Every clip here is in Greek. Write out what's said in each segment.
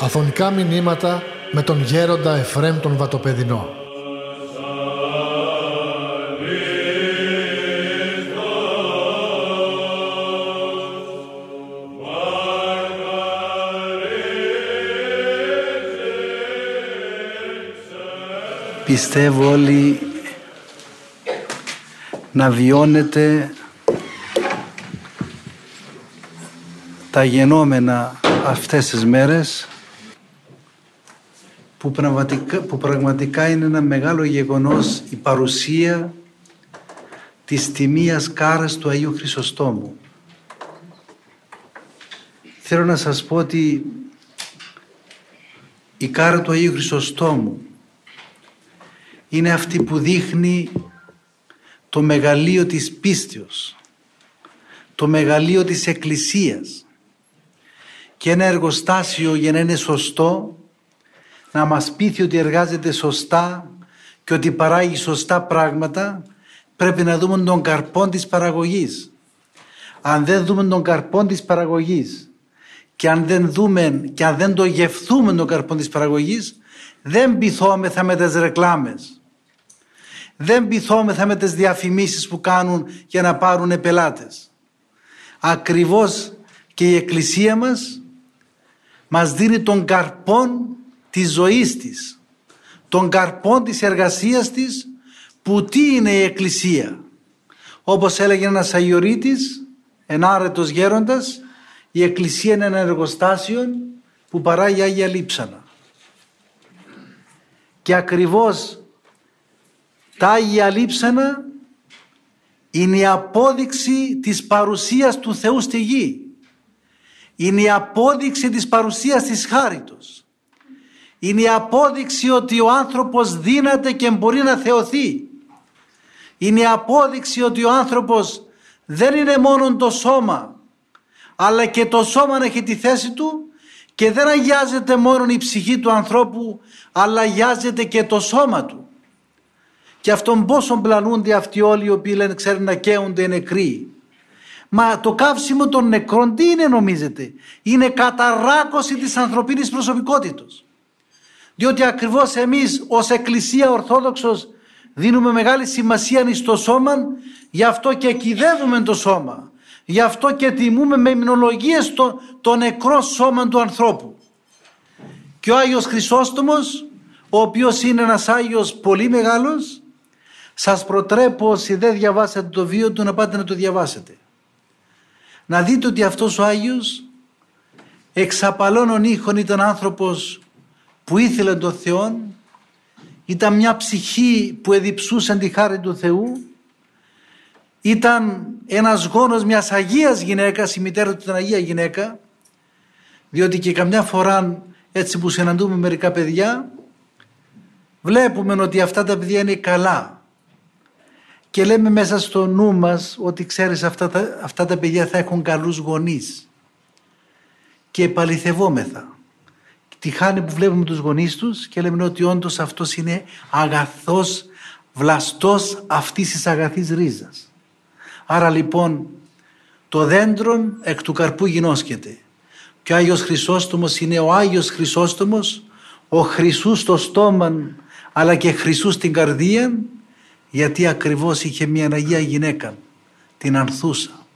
Αφωνικά μηνύματα με τον γέροντα Εφρέμ τον Βατοπεδινό. Πιστεύω όλοι να βιώνετε τα γενόμενα αυτές τις μέρες που πραγματικά, που πραγματικά είναι ένα μεγάλο γεγονός η παρουσία της τιμίας κάρας του Αγίου Χρυσοστόμου. Θέλω να σας πω ότι η κάρα του Αγίου Χρυσοστόμου είναι αυτή που δείχνει το μεγαλείο της πίστεως, το μεγαλείο της Εκκλησίας και ένα εργοστάσιο για να είναι σωστό να μας πείθει ότι εργάζεται σωστά και ότι παράγει σωστά πράγματα πρέπει να δούμε τον καρπό της παραγωγής. Αν δεν δούμε τον καρπό της παραγωγής και αν δεν δούμε και αν δεν το γευθούμε τον καρπό της παραγωγής δεν πειθόμεθα με τις ρεκλάμες. Δεν πειθόμεθα με τις διαφημίσεις που κάνουν για να πάρουν πελάτες. Ακριβώς και η Εκκλησία μας μας δίνει τον καρπόν της ζωής της, τον καρπόν της εργασίας της που τι είναι η Εκκλησία. Όπως έλεγε ένας Αγιορείτης, ενάρετος γέροντας, η Εκκλησία είναι ένα εργοστάσιο που παράγει Άγια Λείψανα. Και ακριβώς τα Άγια Λείψανα είναι η απόδειξη της παρουσίας του Θεού στη γη. Είναι η απόδειξη της παρουσίας της χάριτος. Είναι η απόδειξη ότι ο άνθρωπος δύναται και μπορεί να θεωθεί. Είναι η απόδειξη ότι ο άνθρωπος δεν είναι μόνο το σώμα αλλά και το σώμα έχει τη θέση του και δεν αγιάζεται μόνο η ψυχή του ανθρώπου αλλά αγιάζεται και το σώμα του. Και αυτόν πόσο πλανούνται αυτοί όλοι οι οποίοι λένε ξέρουν να καίονται νεκροί. Μα το καύσιμο των νεκρών τι είναι νομίζετε; Είναι καταράκωση της ανθρωπίνης προσωπικότητας. Διότι ακριβώς εμείς ως Εκκλησία Ορθόδοξος δίνουμε μεγάλη σημασία στο σώμα, γι' αυτό και κυδεύουμε το σώμα. Γι' αυτό και τιμούμε με υμνολογίες το, το νεκρό σώμα του ανθρώπου. Και ο Άγιος Χρυσόστομος, ο οποίος είναι ένας Άγιος πολύ μεγάλος, σας προτρέπω όσοι δεν διαβάσατε το βίο του να πάτε να το διαβάσετε. Να δείτε ότι αυτός ο Άγιος εξαπαλώνων ήχων ήταν άνθρωπος που ήθελε τον Θεό ήταν μια ψυχή που εδιψούσε τη χάρη του Θεού ήταν ένας γόνος μιας Αγίας γυναίκας η μητέρα του ήταν Αγία γυναίκα διότι και καμιά φορά έτσι που συναντούμε μερικά παιδιά βλέπουμε ότι αυτά τα παιδιά είναι καλά και λέμε μέσα στο νου μας ότι ξέρεις αυτά τα, αυτά τα παιδιά θα έχουν καλούς γονείς και επαληθευόμεθα τη χάνει που βλέπουμε τους γονείς τους και λέμε ότι όντως αυτός είναι αγαθός, βλαστός αυτής της αγαθής ρίζας. Άρα λοιπόν το δέντρο εκ του καρπού γινώσκεται. Και ο Άγιος Χρυσόστομος είναι ο Άγιος Χρυσόστομος, ο Χρυσούς στο στόμα αλλά και Χρυσούς στην καρδία γιατί ακριβώς είχε μια Αγία γυναίκα, την Ανθούσα.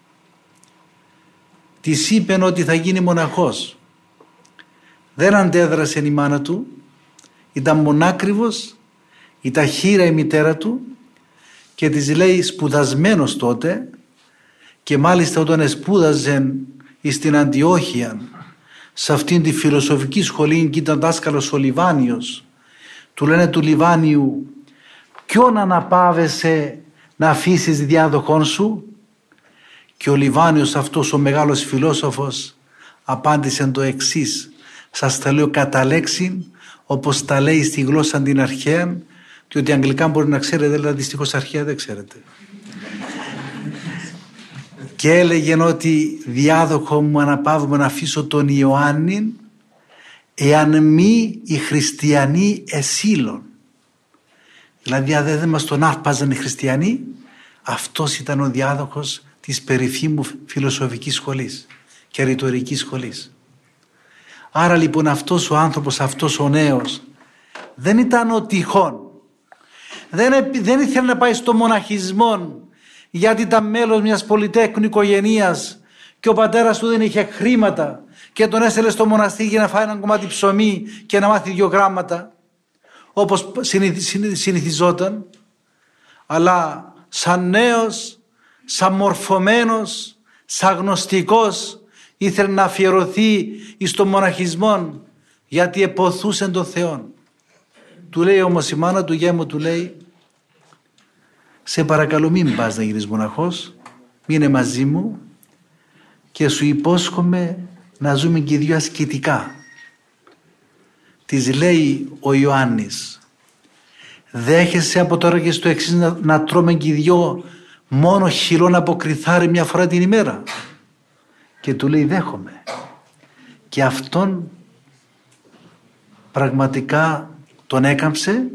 Της είπε ότι θα γίνει μοναχός δεν αντέδρασε η μάνα του, ήταν μονάκριβος, ήταν χείρα η μητέρα του και της λέει σπουδασμένος τότε και μάλιστα όταν σπούδαζε στην Αντιόχεια σε αυτήν τη φιλοσοφική σχολή και ήταν δάσκαλος ο Λιβάνιος του λένε του Λιβάνιου ποιον αναπάβεσαι να αφήσεις διάδοχόν σου; Και ο Λιβάνιος αυτός ο μεγάλος φιλόσοφος απάντησε το εξής σας τα λέω κατά λέξη όπως τα λέει στη γλώσσα την αρχαία διότι αγγλικά μπορεί να ξέρετε αλλά δυστυχώς αρχαία δεν ξέρετε. και έλεγε ότι διάδοχο μου αναπαύουμε να αφήσω τον Ιωάννη εάν μη οι χριστιανοί εσύλων. Δηλαδή αν δεν μας τον άρπαζαν οι χριστιανοί αυτός ήταν ο διάδοχος της περιφήμου φιλοσοφικής σχολής και ρητορικής σχολής. Άρα λοιπόν αυτός ο άνθρωπος, αυτός ο νέος δεν ήταν ο τυχόν. Δεν, δεν ήθελε να πάει στο μοναχισμό γιατί ήταν μέλος μιας πολυτέχνου οικογενείας και ο πατέρας του δεν είχε χρήματα και τον έστελε στο μοναστήρι για να φάει ένα κομμάτι ψωμί και να μάθει δύο γράμματα όπως συνηθιζόταν αλλά σαν νέος, σαν μορφωμένος, σαν γνωστικός ήθελε να αφιερωθεί στο μοναχισμό γιατί εποθούσε τον Θεό. Του λέει όμως η μάνα του γέμου του λέει σε παρακαλώ μην πας να γίνεις μοναχός μείνε μαζί μου και σου υπόσχομαι να ζούμε και οι δυο ασκητικά. Της λέει ο Ιωάννης δέχεσαι από τώρα και στο εξής να, να τρώμε και οι δυο μόνο χυλών από κρυθάρι μια φορά την ημέρα. Και του λέει δέχομαι. Και αυτόν πραγματικά τον έκαμψε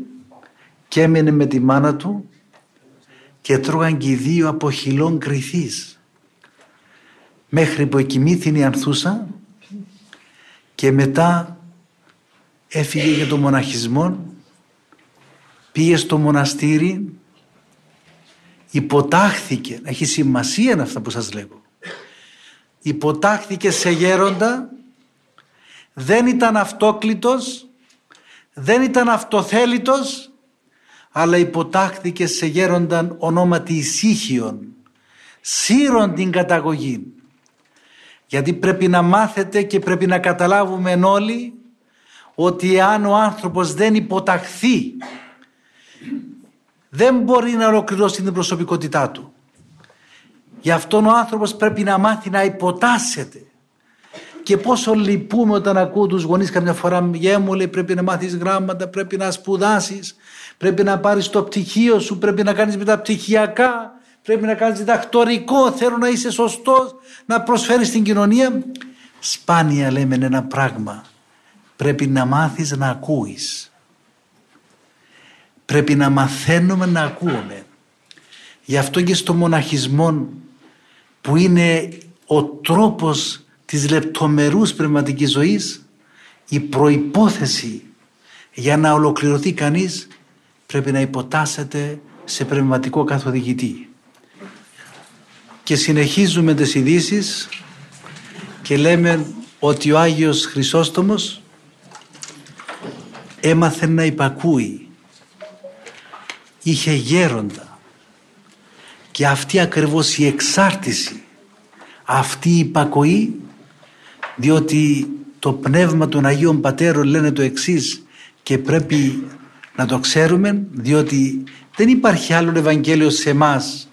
και έμεινε με τη μάνα του και τρώγαν και οι δύο από χυλών κρυθής μέχρι που εκοιμήθην η ανθούσα και μετά έφυγε για το μοναχισμό πήγε στο μοναστήρι υποτάχθηκε έχει σημασία αυτά που σας λέγω. Υποτάχθηκε σε γέροντα δεν ήταν αυτόκλητος δεν ήταν αυτοθέλητος αλλά υποτάχθηκε σε γέρονταν ονόματι ησύχιον σύρον την καταγωγή. Γιατί πρέπει να μάθετε και πρέπει να καταλάβουμε όλοι ότι αν ο άνθρωπος δεν υποταχθεί δεν μπορεί να ολοκληρώσει την προσωπικότητά του. Γι' αυτόν ο άνθρωπος πρέπει να μάθει να υποτάσσεται. Και πόσο λυπούμε όταν ακούω τους γονείς καμιά φορά «Γε μου λέει πρέπει να μάθεις γράμματα, πρέπει να σπουδάσεις, πρέπει να πάρεις το πτυχίο σου, πρέπει να κάνεις μεταπτυχιακά, πρέπει να κάνεις διδακτορικό, θέλω να είσαι σωστός, να προσφέρεις στην κοινωνία». Σπάνια λέμε ένα πράγμα. Πρέπει να μάθεις να ακούεις. Πρέπει να μαθαίνουμε να ακούμε. Γι' αυτό και στο μοναχισμό που είναι ο τρόπος της λεπτομερούς πνευματικής ζωής η προϋπόθεση για να ολοκληρωθεί κανείς πρέπει να υποτάσσεται σε πνευματικό καθοδηγητή. Και συνεχίζουμε τις ειδήσεις και λέμε ότι ο Άγιος Χρυσόστομος έμαθε να υπακούει. Είχε γέροντα. Και αυτή ακριβώς η εξάρτηση, αυτή η υπακοή, διότι το πνεύμα των Αγίων Πατέρων λένε το εξής και πρέπει να το ξέρουμε διότι δεν υπάρχει άλλο Ευαγγέλιο σε εμάς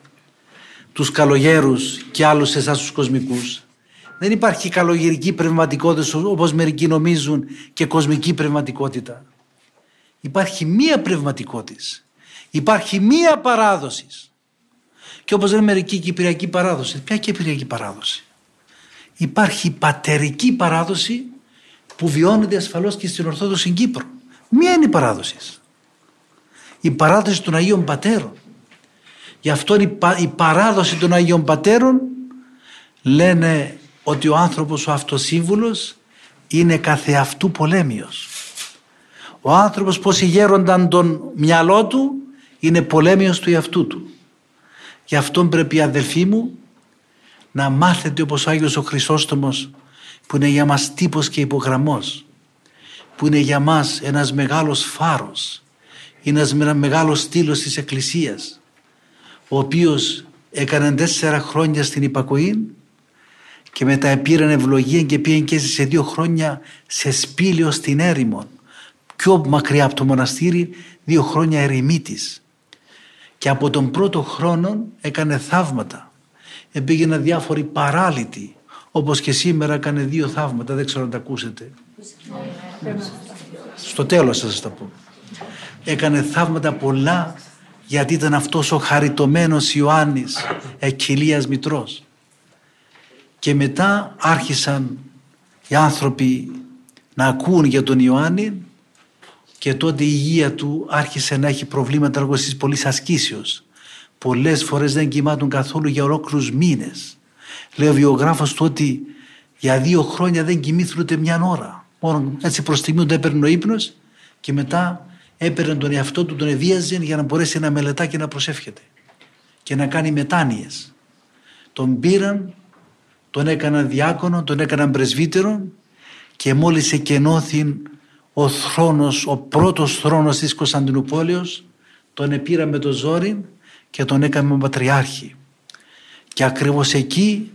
τους καλογέρους και άλλους σε εσάς τους κοσμικούς. Δεν υπάρχει καλογερική πνευματικότητα όπως μερικοί νομίζουν και κοσμική πνευματικότητα. Υπάρχει μία πνευματικότητα. Υπάρχει μία παράδοσης. Και όπως λένε μερικοί κυπριακή παράδοση. Ποια κυπριακή παράδοση; Υπάρχει πατερική παράδοση που βιώνεται ασφαλώς και στην Ορθόδοξη Κύπρο. Μία είναι η παράδοση. Η παράδοση των Αγίων Πατέρων. Γι' αυτό η παράδοση των Αγίων Πατέρων λένε ότι ο άνθρωπος ο αυτοσύμβουλος είναι καθεαυτού πολέμιος. Ο άνθρωπος πως γέρονταν τον μυαλό του είναι πολέμιος του εαυτού του. Γι' αυτό πρέπει αδελφοί μου να μάθετε όπως ο Άγιος ο Χρυσόστομος που είναι για μας τύπος και υπογραμμός που είναι για μας ένας μεγάλος φάρος είναι ένας μεγάλος στήλος της Εκκλησίας ο οποίος έκανε τέσσερα χρόνια στην υπακοή και μετά πήραν ευλογία και πήγαν και σε δύο χρόνια σε σπήλαιο στην έρημο πιο μακριά από το μοναστήρι δύο χρόνια ερημίτης. Και από τον πρώτο χρόνο έκανε θαύματα. Επήγαιναν διάφοροι παράλυτοι όπως και σήμερα έκανε δύο θαύματα δεν ξέρω αν τα ακούσετε. Στο τέλος θα σας τα πω. Έκανε θαύματα πολλά γιατί ήταν αυτός ο χαριτωμένος Ιωάννης εκκυλίας Μητρός. Και μετά άρχισαν οι άνθρωποι να ακούν για τον Ιωάννη και τότε η υγεία του άρχισε να έχει προβλήματα λόγω της πολλής ασκήσεως πολλές φορές δεν κοιμάτουν καθόλου για ολόκληρους μήνες. Λέει ο βιογράφος του ότι για δύο χρόνια δεν κοιμήθηκαν ούτε μια ώρα. Μόνο έτσι προς στιγμή του έπαιρνε ο ύπνος και μετά έπαιρνε τον εαυτό του, τον ευίαζε για να μπορέσει να μελετά και να προσεύχεται και να κάνει μετάνοιες. Τον πήραν, τον έκαναν διάκονο, τον έκαναν πρεσβύτερο και μόλις εκενώθη ο θρόνος, ο πρώτος θρόνος της Κωνσταντινούπολεως τον επήρα με το ζόρι και τον έκαμε πατριάρχη. Και ακριβώς εκεί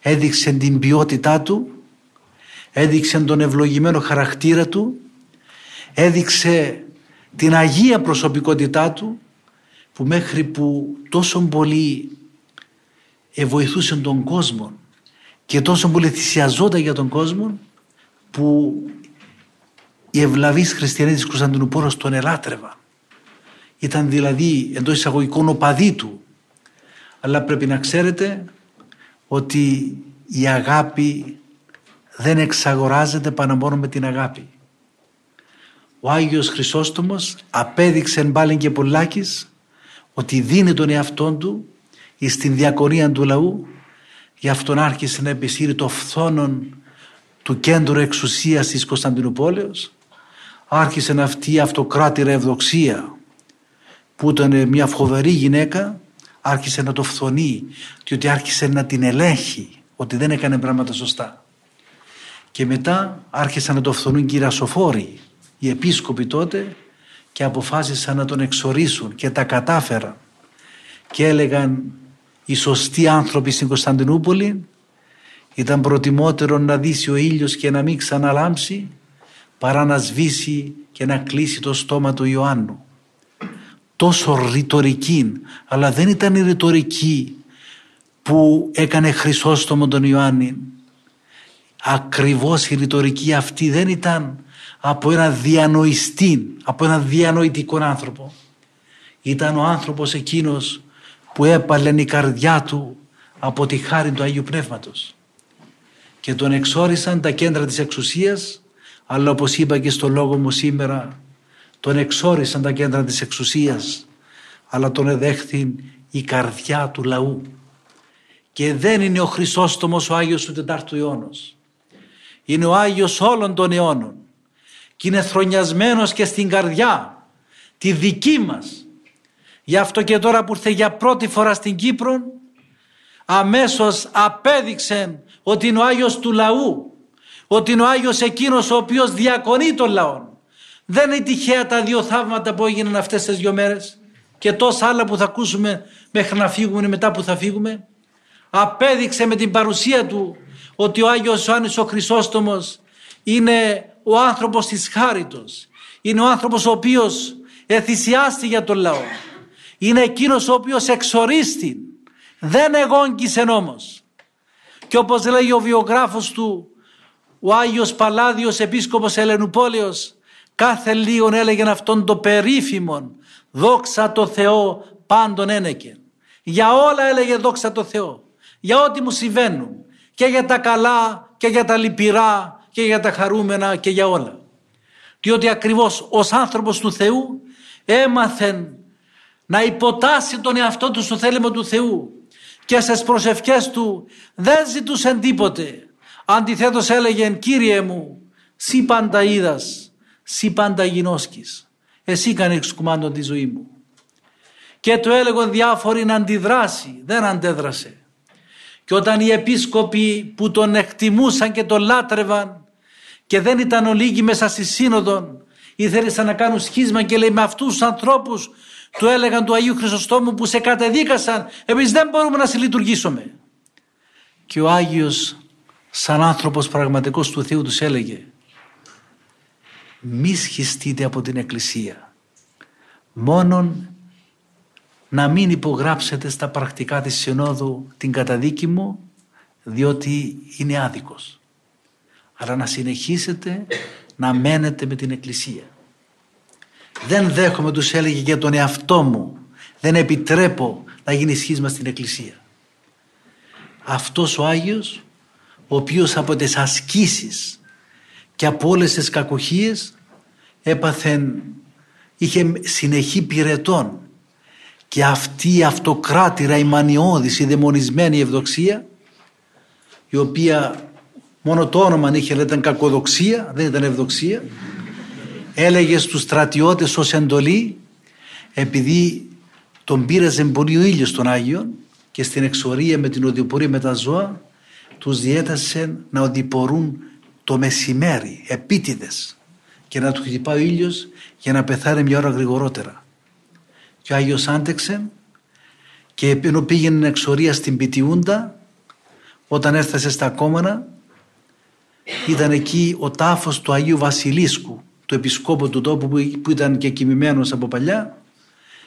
έδειξε την ποιότητά του, έδειξε τον ευλογημένο χαρακτήρα του, έδειξε την αγία προσωπικότητά του που μέχρι που τόσο πολύ βοηθούσε τον κόσμο και τόσο πολύ θυσιαζόταν για τον κόσμο που οι ευλαβείς χριστιανοί της Κωνσταντινούπολης τον ελάτρευαν. Ήταν δηλαδή εντός εισαγωγικών οπαδί του. Αλλά πρέπει να ξέρετε ότι η αγάπη δεν εξαγοράζεται πάνω μόνο με την αγάπη. Ο Άγιος Χρυσόστομος απέδειξε πάλι και πολλάκις ότι δίνει τον εαυτόν του στην διακονία του λαού γι' αυτόν άρχισε να επισύρει το φθόνον του κέντρου εξουσίας της Κωνσταντινούπολεως άρχισε να αυτή η αυτοκράτηρα ευδοξία που ήταν μια φοβερή γυναίκα άρχισε να το φθονεί διότι άρχισε να την ελέγχει ότι δεν έκανε πράγματα σωστά. Και μετά άρχισαν να το φθονούν και οι ρασοφόροι, οι επίσκοποι τότε και αποφάσισαν να τον εξορίσουν και τα κατάφεραν και έλεγαν οι σωστοί άνθρωποι στην Κωνσταντινούπολη ήταν προτιμότερο να δύσει ο ήλιος και να μην ξαναλάμψει παρά να σβήσει και να κλείσει το στόμα του Ιωάννου. Τόσο ρητορική, αλλά δεν ήταν η ρητορική που έκανε Χρυσόστομο τον Ιωάννη. Ακριβώς η ρητορική αυτή δεν ήταν από ένα διανοηστή, από ένα διανοητικό άνθρωπο. Ήταν ο άνθρωπος εκείνος που έπαλε η καρδιά του από τη χάρη του Αγίου Πνεύματος. Και τον εξόρισαν τα κέντρα της εξουσίας, αλλά όπως είπα και στο λόγο μου σήμερα, τον εξόρισαν τα κέντρα της εξουσίας, αλλά τον εδέχθη η καρδιά του λαού. Και δεν είναι ο Χρυσόστομος ο Άγιος του Τετάρτου αιώνος. Είναι ο Άγιος όλων των αιώνων και είναι θρονιασμένος και στην καρδιά τη δική μας. Γι' αυτό και τώρα που ήρθε για πρώτη φορά στην Κύπρο αμέσως απέδειξε ότι είναι ο Άγιος του λαού ότι είναι ο Άγιος εκείνος ο οποίος διακονεί τον λαό. Δεν είναι τυχαία τα δύο θαύματα που έγιναν αυτές τις δύο μέρες και τόσα άλλα που θα ακούσουμε μέχρι να φύγουμε μετά που θα φύγουμε. Απέδειξε με την παρουσία του ότι ο Άγιος Ιωάννης ο Χρυσόστομος είναι ο άνθρωπος της χάριτος. Είναι ο άνθρωπος ο οποίος εθυσιάστη για τον λαό. Είναι εκείνος ο οποίος εξορίστη. Δεν εγόγγισε όμως. Και όπως λέει ο βιογράφος του, ο Άγιος Παλάδιος Επίσκοπος Ελενουπόλεως, κάθε λίγον έλεγε αυτόν το περίφημον, δόξα το Θεό πάντων ένεκε. Για όλα έλεγε δόξα το Θεό. Για ό,τι μου συμβαίνουν. Και για τα καλά και για τα λυπηρά και για τα χαρούμενα και για όλα. Διότι ακριβώς ως άνθρωπος του Θεού έμαθεν να υποτάσει τον εαυτό του στο θέλημα του Θεού και στις προσευχές του δεν ζητούσε τίποτε. Αντιθέτως έλεγε «Κύριε μου, σύ πάντα είδας, σύ πάντα γινώσκεις, εσύ κάνεις κουμάντο τη ζωή μου». Και του έλεγαν διάφοροι να αντιδράσει, δεν αντέδρασε. Και όταν οι επίσκοποι που τον εκτιμούσαν και τον λάτρευαν και δεν ήταν ολίγοι μέσα στη σύνοδο ήθελαν να κάνουν σχίσμα και λέει με αυτούς τους ανθρώπους του έλεγαν του Αγίου Χρυσοστόμου που σε κατεδίκασαν εμείς δεν μπορούμε να συλλειτουργήσουμε και ο Άγιος σαν άνθρωπος πραγματικός του Θεού τους έλεγε μη σχιστείτε από την Εκκλησία μόνον να μην υπογράψετε στα πρακτικά της Συνόδου την καταδίκη μου διότι είναι άδικος αλλά να συνεχίσετε να μένετε με την Εκκλησία. Δεν δέχομαι τους έλεγε για τον εαυτό μου. Δεν επιτρέπω να γίνει σχίσμα στην Εκκλησία. Αυτός ο Άγιος ο οποίος από τις ασκήσεις και από όλες τις κακοχίες έπαθεν, είχε συνεχή πυρετών. Και αυτή η αυτοκράτηρα, η μανιώδης, η δαιμονισμένη ευδοξία η οποία μόνο το όνομα είχε αλλά ήταν κακοδοξία, δεν ήταν ευδοξία έλεγε στους στρατιώτες ως εντολή επειδή τον πήραζε πολύ ο ήλιος τον Άγιον και στην εξορία με την οδηπορία με τα ζώα τους διέτασε να οδηπορούν το μεσημέρι, επίτηδες και να τους χτυπάει ο ήλιος για να πεθάνει μια ώρα γρηγορότερα. Και ο Άγιος άντεξε και ενώ πήγαινε εξορία στην Πιτιούντα όταν έφτασε στα Κόμανα ήταν εκεί ο τάφος του Αγίου Βασιλίσκου του επισκόπου του τόπου που ήταν και κοιμημένος από παλιά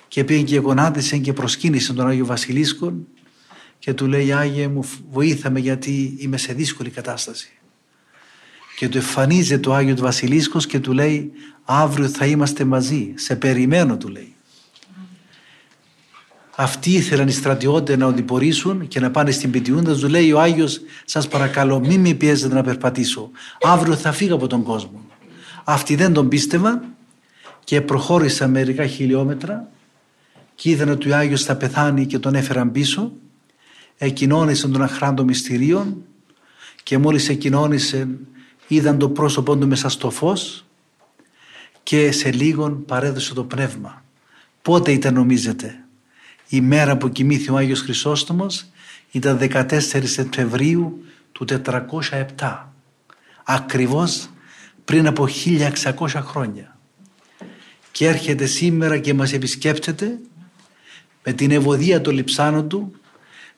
και πήγε και γονάτισε και προσκύνησε τον Άγιο Βασιλίσκο και του λέει Άγιε μου βοήθαμε γιατί είμαι σε δύσκολη κατάσταση και του εμφανίζεται το Άγιος του Βασιλίσκος και του λέει αύριο θα είμαστε μαζί, σε περιμένω του λέει. Αυτοί ήθελαν οι στρατιώτες να οδηπορήσουν και να πάνε στην Πιτιούντα. Του λέει ο Άγιος σας παρακαλώ μην με πιέζετε να περπατήσω. Αύριο θα φύγω από τον κόσμο. Αυτοί δεν τον πίστευαν και προχώρησαν μερικά χιλιόμετρα και είδαν ότι ο Άγιος θα πεθάνει και τον έφεραν πίσω. Εκοινώνησαν τον αχράντο μυστηρίων και μόλις εκοινώνησε είδαν το πρόσωπό του μέσα στο φως και σε λίγον παρέδωσε το πνεύμα. Πότε ήταν νομίζετε; Η μέρα που κοιμήθη ο Άγιος Χρυσόστομος ήταν 14 Σεπτεμβρίου του 407. Ακριβώς πριν από 1600 χρόνια. Και έρχεται σήμερα και μας επισκέπτεται με την ευωδία των λιψάνων του.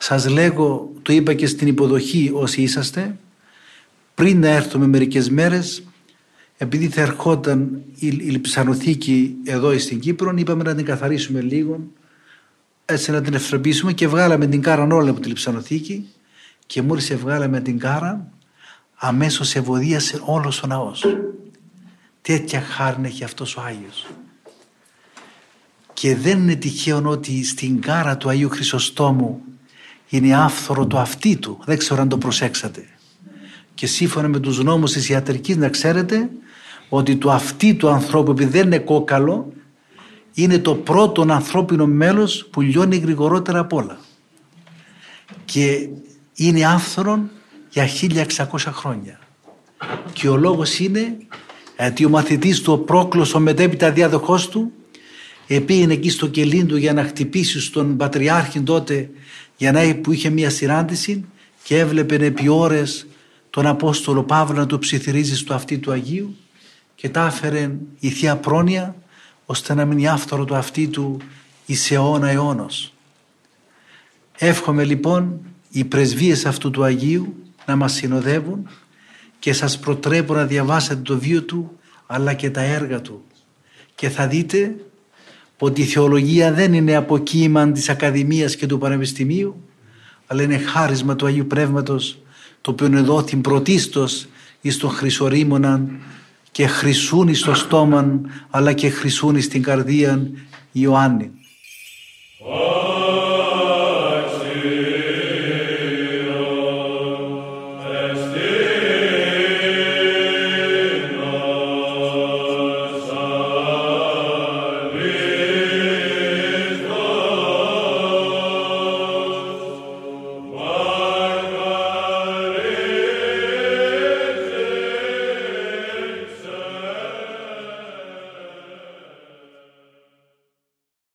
Σας λέγω, το είπα και στην υποδοχή όσοι είσαστε, πριν να έρθουμε μερικές μέρες επειδή θα ερχόταν η, η λιψανοθήκη εδώ στην Κύπρο είπαμε να την καθαρίσουμε λίγο έτσι να την ευθροπήσουμε και βγάλαμε την κάρα όλα από τη λιψανοθήκη και μόλις βγάλαμε την κάρα αμέσως ευωδίασε όλος ο ναός. Τέτοια χάρη έχει αυτός ο Άγιος. Και δεν είναι τυχαίο ότι στην κάρα του Αγίου Χρυσοστόμου είναι άφθορο το αυτί του. Δεν ξέρω αν το προσέξατε. Και σύμφωνα με τους νόμους της ιατρικής να ξέρετε ότι το αυτί του ανθρώπου επειδή δεν είναι κόκαλο είναι το πρώτο ανθρώπινο μέλος που λιώνει γρηγορότερα απ' όλα. Και είναι άφθορον για 1600 χρόνια. Και ο λόγος είναι ότι ο μαθητής του ο Πρόκλος ο μετέπειτα διάδοχός του επήγαινε εκεί στο κελίν του για να χτυπήσει στον Πατριάρχη τότε για να που είχε μια συνάντηση και έβλεπε επί ώρες τον Απόστολο Παύλο να του ψιθυρίζει στο αυτί του Αγίου και τα έφερε η Θεία Πρόνοια ώστε να μείνει άφθορο το αυτί του εις αιώνα αιώνος. Εύχομαι λοιπόν οι πρεσβείες αυτού του Αγίου να μας συνοδεύουν και σας προτρέπω να διαβάσετε το βίο του αλλά και τα έργα του και θα δείτε ότι η θεολογία δεν είναι αποκύμαν της Ακαδημίας και του Πανεπιστημίου αλλά είναι χάρισμα του Αγίου Πνεύματος το οποίο εδόθη πρωτίστως εις τον χρυσορήμωναν και χρυσούν στο στόμα αλλά και χρυσούν στην καρδία Ιωάννη.